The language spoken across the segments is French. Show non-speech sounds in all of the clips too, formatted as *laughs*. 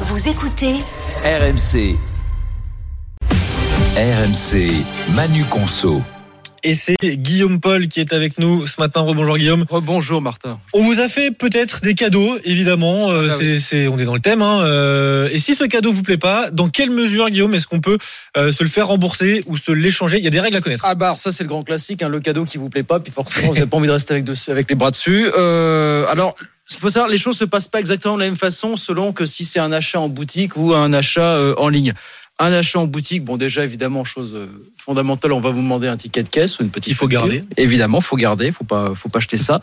Vous écoutez RMC. RMC, Manu Conso. Et c'est Guillaume Paul qui est avec nous ce matin. Rebonjour Guillaume. Bonjour Martin. On vous a fait peut-être des cadeaux, évidemment. Euh, Ah c'est, oui. c'est- on est dans le thème. hein. Euh, et si ce cadeau vous plaît pas, dans quelle mesure, Guillaume, est-ce qu'on peut euh, se le faire rembourser ou se l'échanger? Il y a des règles à connaître. Ah bah ça c'est le grand classique, hein, le cadeau qui vous plaît pas, puis forcément vous n'avez pas envie de rester avec, dessus, avec les bras dessus. Euh, alors il faut savoir, les choses se passent pas exactement de la même façon selon que si c'est un achat en boutique ou un achat euh, en ligne. Un achat en boutique, bon déjà évidemment chose euh, fondamentale, on va vous demander un ticket de caisse ou une petite. Il faut facture. garder. Évidemment, faut garder, faut pas, faut pas acheter ça.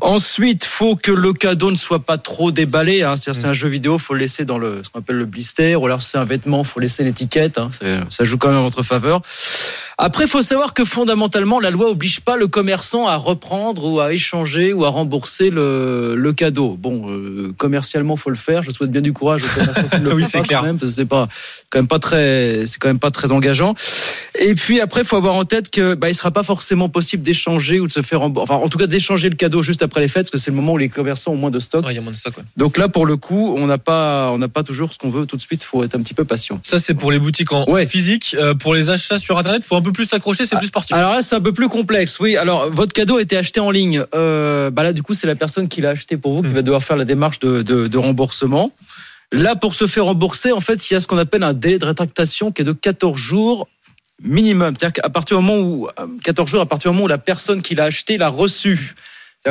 Ensuite, faut que le cadeau ne soit pas trop déballé. Hein. C'est-à-dire, c'est un jeu vidéo, faut le laisser dans le, ce qu'on appelle le blister, ou alors c'est un vêtement, faut laisser l'étiquette. Hein. Ça joue quand même en votre faveur. Après, il faut savoir que fondamentalement, la loi oblige pas le commerçant à reprendre ou à échanger ou à rembourser le, le cadeau. Bon, euh, commercialement, faut le faire. Je souhaite bien du courage aux commerçants qui le *laughs* Oui, c'est clair. quand même, parce que c'est pas quand même pas très, c'est quand même pas très engageant. Et puis après, il faut avoir en tête que bah, il sera pas forcément possible d'échanger ou de se faire rembourser. Enfin, en tout cas, d'échanger le cadeau juste après les fêtes, parce que c'est le moment où les commerçants ont moins de stock. Ouais, Il y a moins de ça, quoi. Donc là, pour le coup, on n'a pas, on n'a pas toujours ce qu'on veut tout de suite. Faut être un petit peu patient. Ça, c'est pour les boutiques en Ouais. physique. Euh, pour les achats sur Internet, faut un plus s'accrocher, c'est plus sportif. Alors là, c'est un peu plus complexe. Oui, alors votre cadeau a été acheté en ligne. Euh, bah là, du coup, c'est la personne qui l'a acheté pour vous qui Mm. va devoir faire la démarche de, de, de remboursement. Là, pour se faire rembourser, en fait, il y a ce qu'on appelle un délai de rétractation qui est de 14 jours minimum. C'est-à-dire qu'à partir du moment où, euh, 14 jours à partir du moment où la personne qui l'a acheté l'a reçu.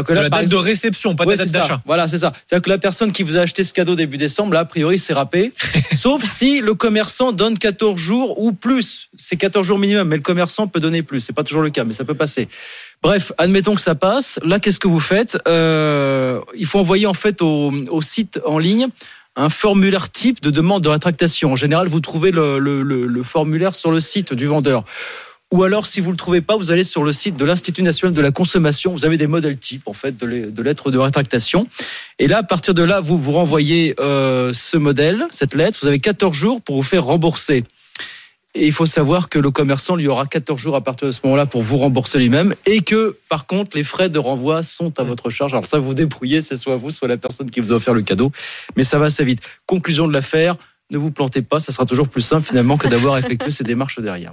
Que là, la date exemple- de réception, pas de Ouais, date d'achat. Voilà, c'est ça. C'est-à-dire que la personne qui vous a acheté ce cadeau début décembre, là, a priori, c'est râpé. *laughs* Sauf si le commerçant donne 14 jours ou plus. C'est 14 jours minimum, mais le commerçant peut donner plus. C'est pas toujours le cas, mais ça peut passer. Bref, admettons que ça passe. Là, qu'est-ce que vous faites? Euh, Il faut envoyer en fait au, au site en ligne un formulaire type de demande de rétractation. En général, vous trouvez le, le- le- le formulaire sur le site du vendeur. Ou alors, si vous le trouvez pas, vous allez sur le site de l'Institut national de la consommation. Vous avez des modèles types en fait de lettres de rétractation. Et là, à partir de là, vous vous renvoyez euh, ce modèle, cette lettre. Vous avez 14 jours pour vous faire rembourser. Et il faut savoir que le commerçant lui aura 14 jours à partir de ce moment-là pour vous rembourser lui-même et que par contre les frais de renvoi sont à votre charge. Alors ça vous débrouillez, c'est soit vous, soit la personne qui vous a offert le cadeau, mais ça va assez vite. Conclusion de l'affaire, ne vous plantez pas, ça sera toujours plus simple finalement que d'avoir effectué ces démarches derrière.